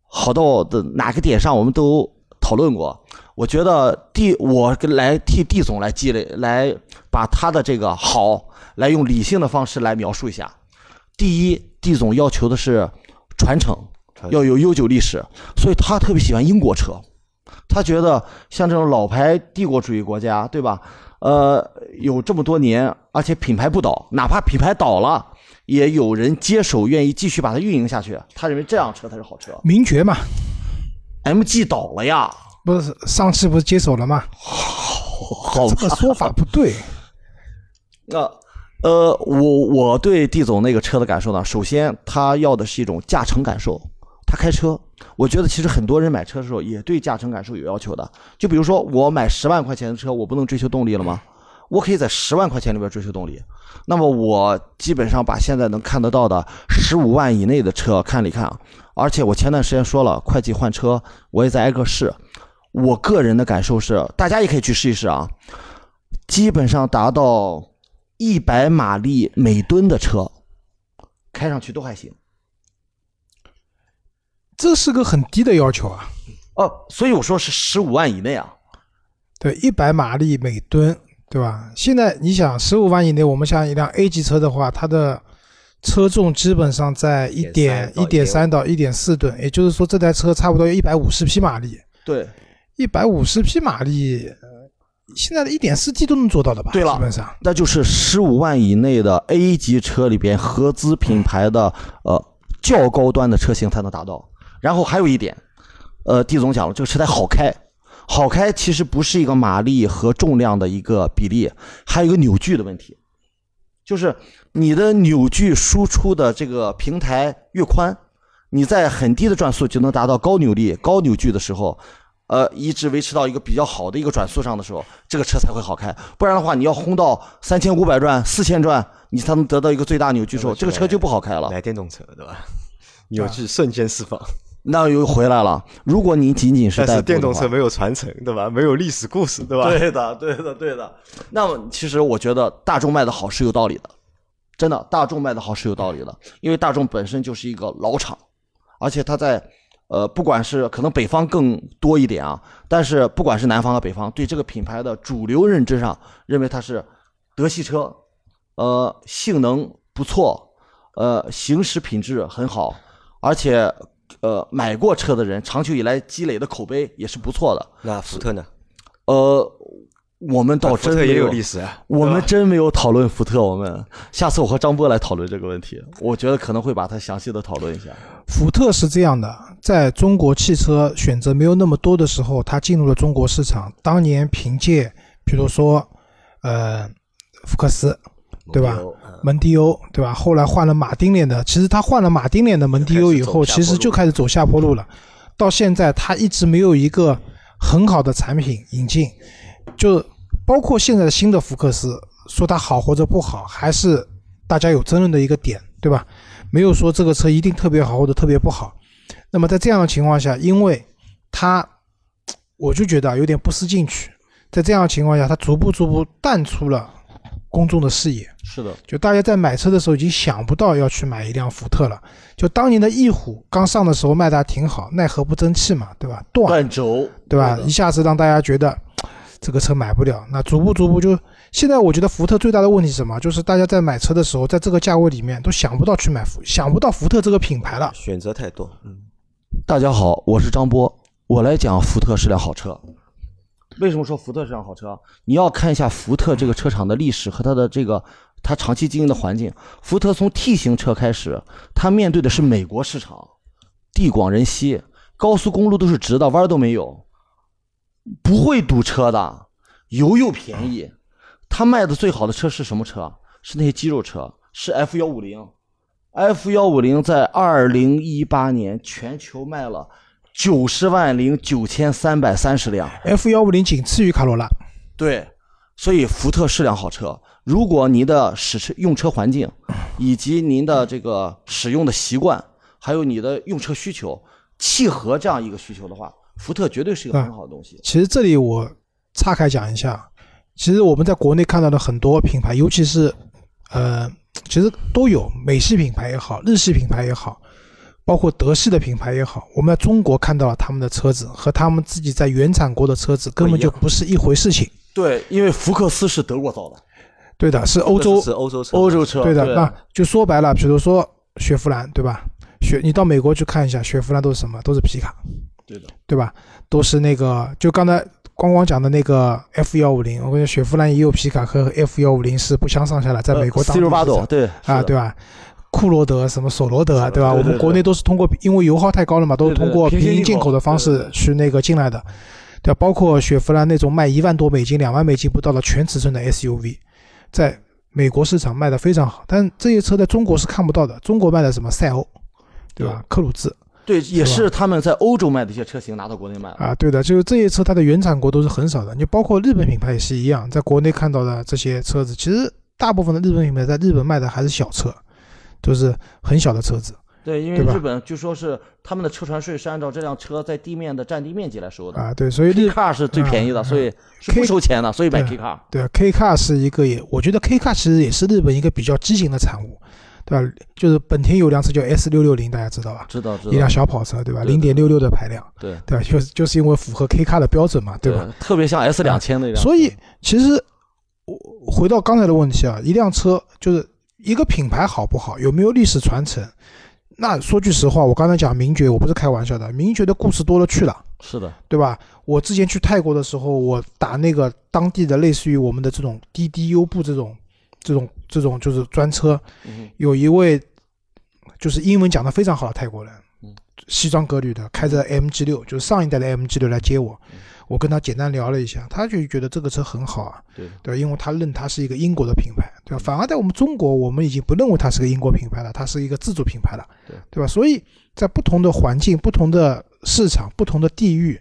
好到的哪个点上，我们都讨论过。我觉得地，我来替地总来积累，来把他的这个好，来用理性的方式来描述一下。第一，地总要求的是传承，要有悠久历史，所以他特别喜欢英国车。他觉得像这种老牌帝国主义国家，对吧？呃，有这么多年，而且品牌不倒，哪怕品牌倒了，也有人接手，愿意继续把它运营下去。他认为这辆车才是好车。名爵嘛，MG 倒了呀。不是上汽不是接手了吗？好，这个说法不对。那呃，我我对地总那个车的感受呢？首先，他要的是一种驾乘感受。他开车，我觉得其实很多人买车的时候也对驾乘感受有要求的。就比如说，我买十万块钱的车，我不能追求动力了吗？我可以在十万块钱里边追求动力。那么，我基本上把现在能看得到的十五万以内的车看了一看，而且我前段时间说了，会计换车，我也在挨个试。我个人的感受是，大家也可以去试一试啊。基本上达到一百马力每吨的车，开上去都还行。这是个很低的要求啊。哦，所以我说是十五万以内啊。对，一百马力每吨，对吧？现在你想，十五万以内，我们像一辆 A 级车的话，它的车重基本上在一点一点三到一点四吨，也就是说，这台车差不多有一百五十匹马力。对。一百五十匹马力，现在的一点四 T 都能做到的吧？对了，基本上那就是十五万以内的 A 级车里边合资品牌的呃较高端的车型才能达到。然后还有一点，呃，地总讲了，这个车得好开，好开其实不是一个马力和重量的一个比例，还有一个扭矩的问题，就是你的扭矩输出的这个平台越宽，你在很低的转速就能达到高扭力、高扭矩的时候。呃，一直维持到一个比较好的一个转速上的时候，这个车才会好开。不然的话，你要轰到三千五百转、四千转，你才能得到一个最大扭矩时候，这个车就不好开了。买电动车对吧？扭矩瞬间释放，那又回来了。如果你仅仅是但是电动车，没有传承对吧？没有历史故事对吧？对的，对的，对的。那么其实我觉得大众卖的好是有道理的，真的，大众卖的好是有道理的，因为大众本身就是一个老厂，而且它在。呃，不管是可能北方更多一点啊，但是不管是南方和北方，对这个品牌的主流认知上，认为它是德系车，呃，性能不错，呃，行驶品质很好，而且呃，买过车的人长久以来积累的口碑也是不错的。那福特呢？呃。我们倒真也有历史啊！我们真没有讨论福特。我们下次我和张波来讨论这个问题，我觉得可能会把它详细的讨论一下。福特是这样的，在中国汽车选择没有那么多的时候，它进入了中国市场。当年凭借，比如说，呃，福克斯，对吧？蒙迪欧，对吧？后来换了马丁脸的，其实他换了马丁脸的蒙迪欧以后，其实就开始走下坡路了。到现在，他一直没有一个很好的产品引进。就包括现在的新的福克斯，说它好或者不好，还是大家有争论的一个点，对吧？没有说这个车一定特别好或者特别不好。那么在这样的情况下，因为它，我就觉得有点不思进取。在这样的情况下，它逐步逐步淡出了公众的视野。是的，就大家在买车的时候已经想不到要去买一辆福特了。就当年的翼虎刚上的时候卖的还挺好，奈何不争气嘛，对吧？断轴，对吧？一下子让大家觉得。这个车买不了，那逐步逐步就现在我觉得福特最大的问题是什么？就是大家在买车的时候，在这个价位里面都想不到去买福，想不到福特这个品牌了。选择太多，嗯，大家好，我是张波，我来讲福特是辆好车。为什么说福特是辆好车？你要看一下福特这个车厂的历史和它的这个它长期经营的环境。福特从 T 型车开始，它面对的是美国市场，地广人稀，高速公路都是直的，弯都没有，不会堵车的，油又便宜。它卖的最好的车是什么车？是那些肌肉车，是 F 幺五零。F 幺五零在二零一八年全球卖了。九十万零九千三百三十辆，F 幺五零仅次于卡罗拉。对，所以福特是辆好车。如果您的使车用车环境，以及您的这个使用的习惯，还有你的用车需求契合这样一个需求的话，福特绝对是一个很好的东西。其实这里我岔开讲一下，其实我们在国内看到的很多品牌，尤其是呃，其实都有美系品牌也好，日系品牌也好。包括德系的品牌也好，我们在中国看到了他们的车子和他们自己在原产国的车子根本就不是一回事情。对，因为福克斯是德国造的，对的，是欧洲是欧洲车，欧洲车。对的，那就说白了，比如说雪佛兰，对吧？雪，你到美国去看一下，雪佛兰都是什么？都是皮卡。对的，对吧？都是那个，就刚才光光讲的那个 F 幺五零，我跟你雪佛兰也有皮卡和 F 幺五零是不相上下的，在美国当八斗，对啊，对吧？库罗德什么索罗德，对吧？我们国内都是通过，因为油耗太高了嘛，都是通过平行进口的方式去那个进来的，对吧？包括雪佛兰那种卖一万多美金、两万美金不到的全尺寸的 SUV，在美国市场卖的非常好，但这些车在中国是看不到的。中国卖的什么赛欧，对吧？科鲁兹，对，也是他们在欧洲卖的一些车型拿到国内卖啊，对的，就是这些车它的原产国都是很少的。你包括日本品牌也是一样，在国内看到的这些车子，其实大部分的日本品牌在日本卖的还是小车。都是很小的车子，对，因为日本就说是他们的车船税是按照这辆车在地面的占地面积来收的啊，对，所以 K car 是最便宜的，所以是不收钱的，所以买 K car。对，K car 是一个也，我觉得 K car 其实也是日本一个比较畸形的产物，对吧？就是本田有辆车叫 S 六六零，大家知道吧？知道，知道。一辆小跑车，对吧？零点六六的排量，对，对吧？就是就是因为符合 K car 的标准嘛，对吧？特别像 S 两千那辆。所以其实我回到刚才的问题啊，一辆车就是。一个品牌好不好，有没有历史传承？那说句实话，我刚才讲名爵，我不是开玩笑的，名爵的故事多了去了。是的，对吧？我之前去泰国的时候，我打那个当地的类似于我们的这种滴滴优步这种、这种、这种就是专车，有一位就是英文讲的非常好的泰国人，西装革履的，开着 MG 六，就是上一代的 MG 六来接我。我跟他简单聊了一下，他就觉得这个车很好啊，对。对，因为他认它是一个英国的品牌，对吧？反而在我们中国，我们已经不认为它是个英国品牌了，它是一个自主品牌了，对。对吧？所以在不同的环境、不同的市场、不同的地域，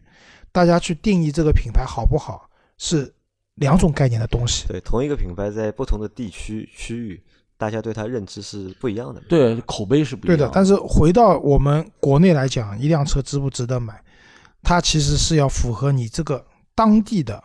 大家去定义这个品牌好不好，是两种概念的东西。对，同一个品牌在不同的地区区域，大家对它认知是不一样的。对，口碑是不一样。对的，但是回到我们国内来讲，一辆车值不值得买？它其实是要符合你这个当地的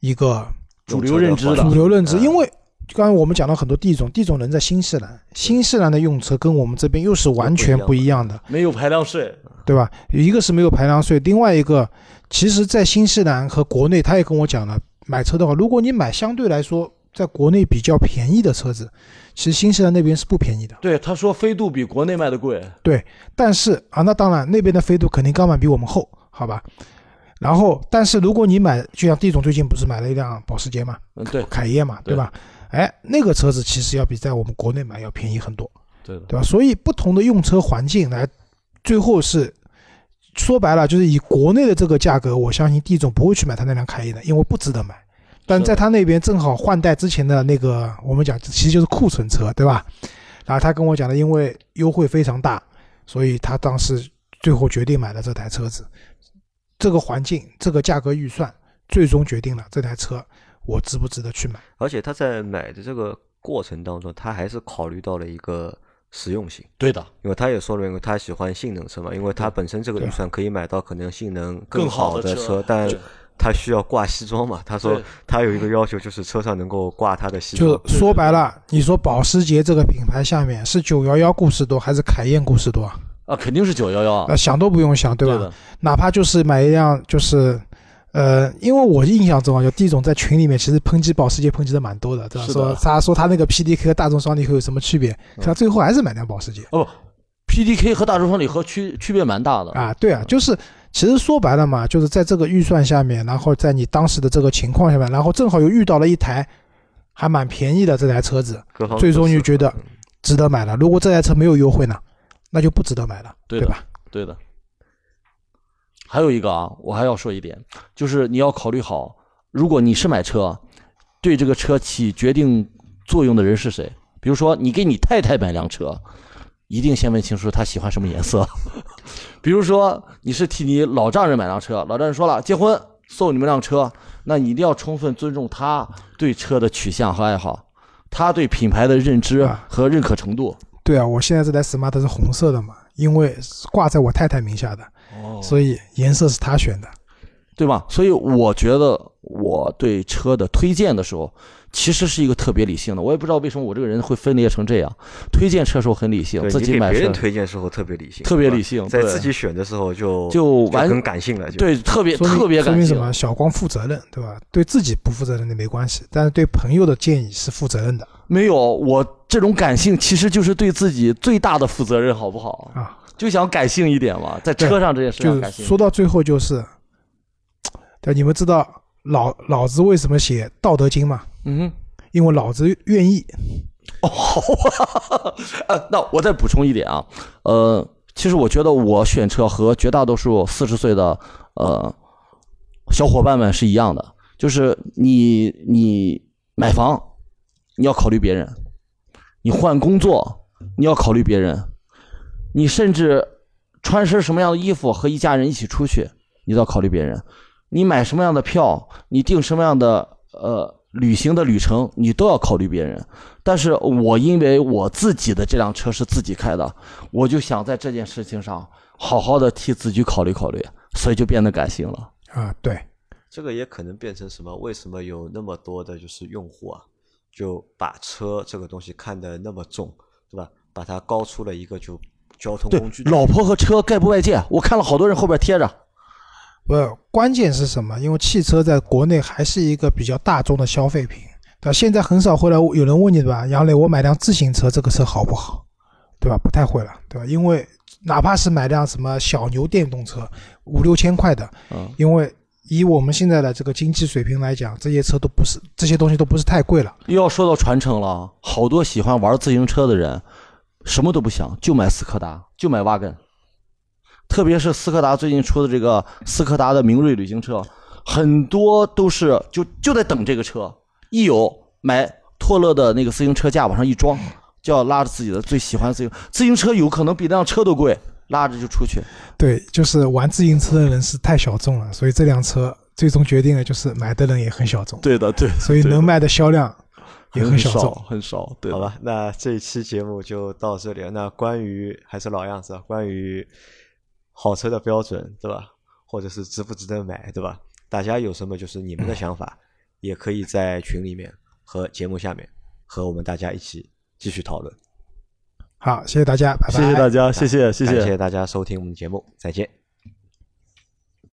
一个主流认知的主流认知，因为刚才我们讲到很多地种，地种人在新西兰，新西兰的用车跟我们这边又是完全不一样的，没有排量税，对吧？一个是没有排量税，另外一个，其实，在新西兰和国内，他也跟我讲了，买车的话，如果你买相对来说在国内比较便宜的车子，其实新西兰那边是不便宜的。对，他说飞度比国内卖的贵。对，但是啊，那当然那边的飞度肯定钢板比我们厚。好吧，然后，但是如果你买，就像地总最近不是买了一辆保时捷嘛，嗯，对，凯宴嘛，对吧？哎，那个车子其实要比在我们国内买要便宜很多，对对吧？所以不同的用车环境来，最后是说白了，就是以国内的这个价格，我相信地总不会去买他那辆凯宴的，因为不值得买。但在他那边正好换代之前的那个，我们讲其实就是库存车，对吧？然后他跟我讲的，因为优惠非常大，所以他当时最后决定买了这台车子。这个环境，这个价格预算，最终决定了这台车我值不值得去买。而且他在买的这个过程当中，他还是考虑到了一个实用性。对的，因为他也说了，因为他喜欢性能车嘛，因为他本身这个预算可以买到可能性能更好的车，但他需要挂西装嘛。他说他有一个要求，就是车上能够挂他的西装。就说白了，你说保时捷这个品牌下面是九幺幺故事多，还是凯宴故事多？啊，肯定是九幺幺啊，想都不用想，对吧？哪怕就是买一辆，就是，呃，因为我印象中啊，就地总在群里面其实抨击保时捷抨击的蛮多的，对吧？说他说他那个 PDK 和大众双离合有什么区别，可他最后还是买辆保时捷哦，PDK 和大众双离合区区别蛮大的。啊。对啊，就是其实说白了嘛，就是在这个预算下面，然后在你当时的这个情况下面，然后正好又遇到了一台还蛮便宜的这台车子，最终就觉得嗯值得买了。如果这台车没有优惠呢，那就不值得买了，对对吧？对的。还有一个啊，我还要说一点，就是你要考虑好，如果你是买车，对这个车起决定作用的人是谁？比如说，你给你太太买辆车，一定先问清楚她喜欢什么颜色。比如说，你是替你老丈人买辆车，老丈人说了结婚送你们辆车，那你一定要充分尊重他对车的取向和爱好，他对品牌的认知啊和认可程度。对啊，我现在这台 smart 是红色的嘛，因为是挂在我太太名下的，哦所以颜色是他选的。对吧？所以我觉得我对车的推荐的时候，其实是一个特别理性的。我也不知道为什么我这个人会分裂成这样，推荐车时候很理性，自己买车别人推荐时候特别理性，特别理性在自己选的时候就就完很感性了，就对特别特别感性。说明什么？小光负责任，对吧？对自己不负责任的没关系，但是对朋友的建议是负责任的没有我这种感性，其实就是对自己最大的负责任，好不好？啊。就想感性一点嘛，在车上这件事就上感性。说到最后就是，对，你们知道老老子为什么写《道德经》吗？嗯。因为老子愿意。哦，好 啊，呃，那我再补充一点啊，呃，其实我觉得我选车和绝大多数四十岁的呃小伙伴们是一样的，就是你你买房你要考虑别人，你换工作你要考虑别人，你甚至穿身什么样的衣服和一家人一起出去，你都要考虑别人，你买什么样的票，你订什么样的呃旅行的旅程，你都要考虑别人。但是我因为我自己的这辆车是自己开的，我就想在这件事情上好好的替自己考虑考虑，所以就变得感性了。啊，对，这个也可能变成什么？为什么有那么多的就是用户啊，就把车这个东西看得那么重，对吧？把它高出了一个就交通对工具，老婆和车概不外借，我看了好多人后边贴着。不，关键是什么？因为汽车在国内还是一个比较大众的消费品，对吧？现在很少会来有人问你，对吧？杨磊，我买辆自行车，这个车好不好？对吧？不太会了，对吧？因为哪怕是买辆什么小牛电动车，五六千块的，嗯，因为以我们现在的这个经济水平来讲，这些车都不是这些东西都不是太贵了。又要说到传承了，好多喜欢玩自行车的人，什么都不想，就买斯柯达，就买瓦根。特别是斯柯达最近出的这个斯柯达的明锐旅行车，很多都是就就在等这个车，一有买拓乐的那个自行车架往上一装，就要拉着自己的最喜欢的自行自行车，有可能比那辆车都贵，拉着就出去。对，就是玩自行车的人是太小众了，所以这辆车最终决定了就是买的人也很小众，对的，对的，所以能卖的销量也很小众。很少。对好吧，那这一期节目就到这里了。那关于还是老样子，啊，关于好车的标准，对吧？或者是值不值得买，对吧？大家有什么就是你们的想法，也可以在群里面和节目下面和我们大家一起继续讨论。好，谢谢大家，拜拜。谢谢大家，谢谢，谢谢感。谢大家收听我们的节目，再见。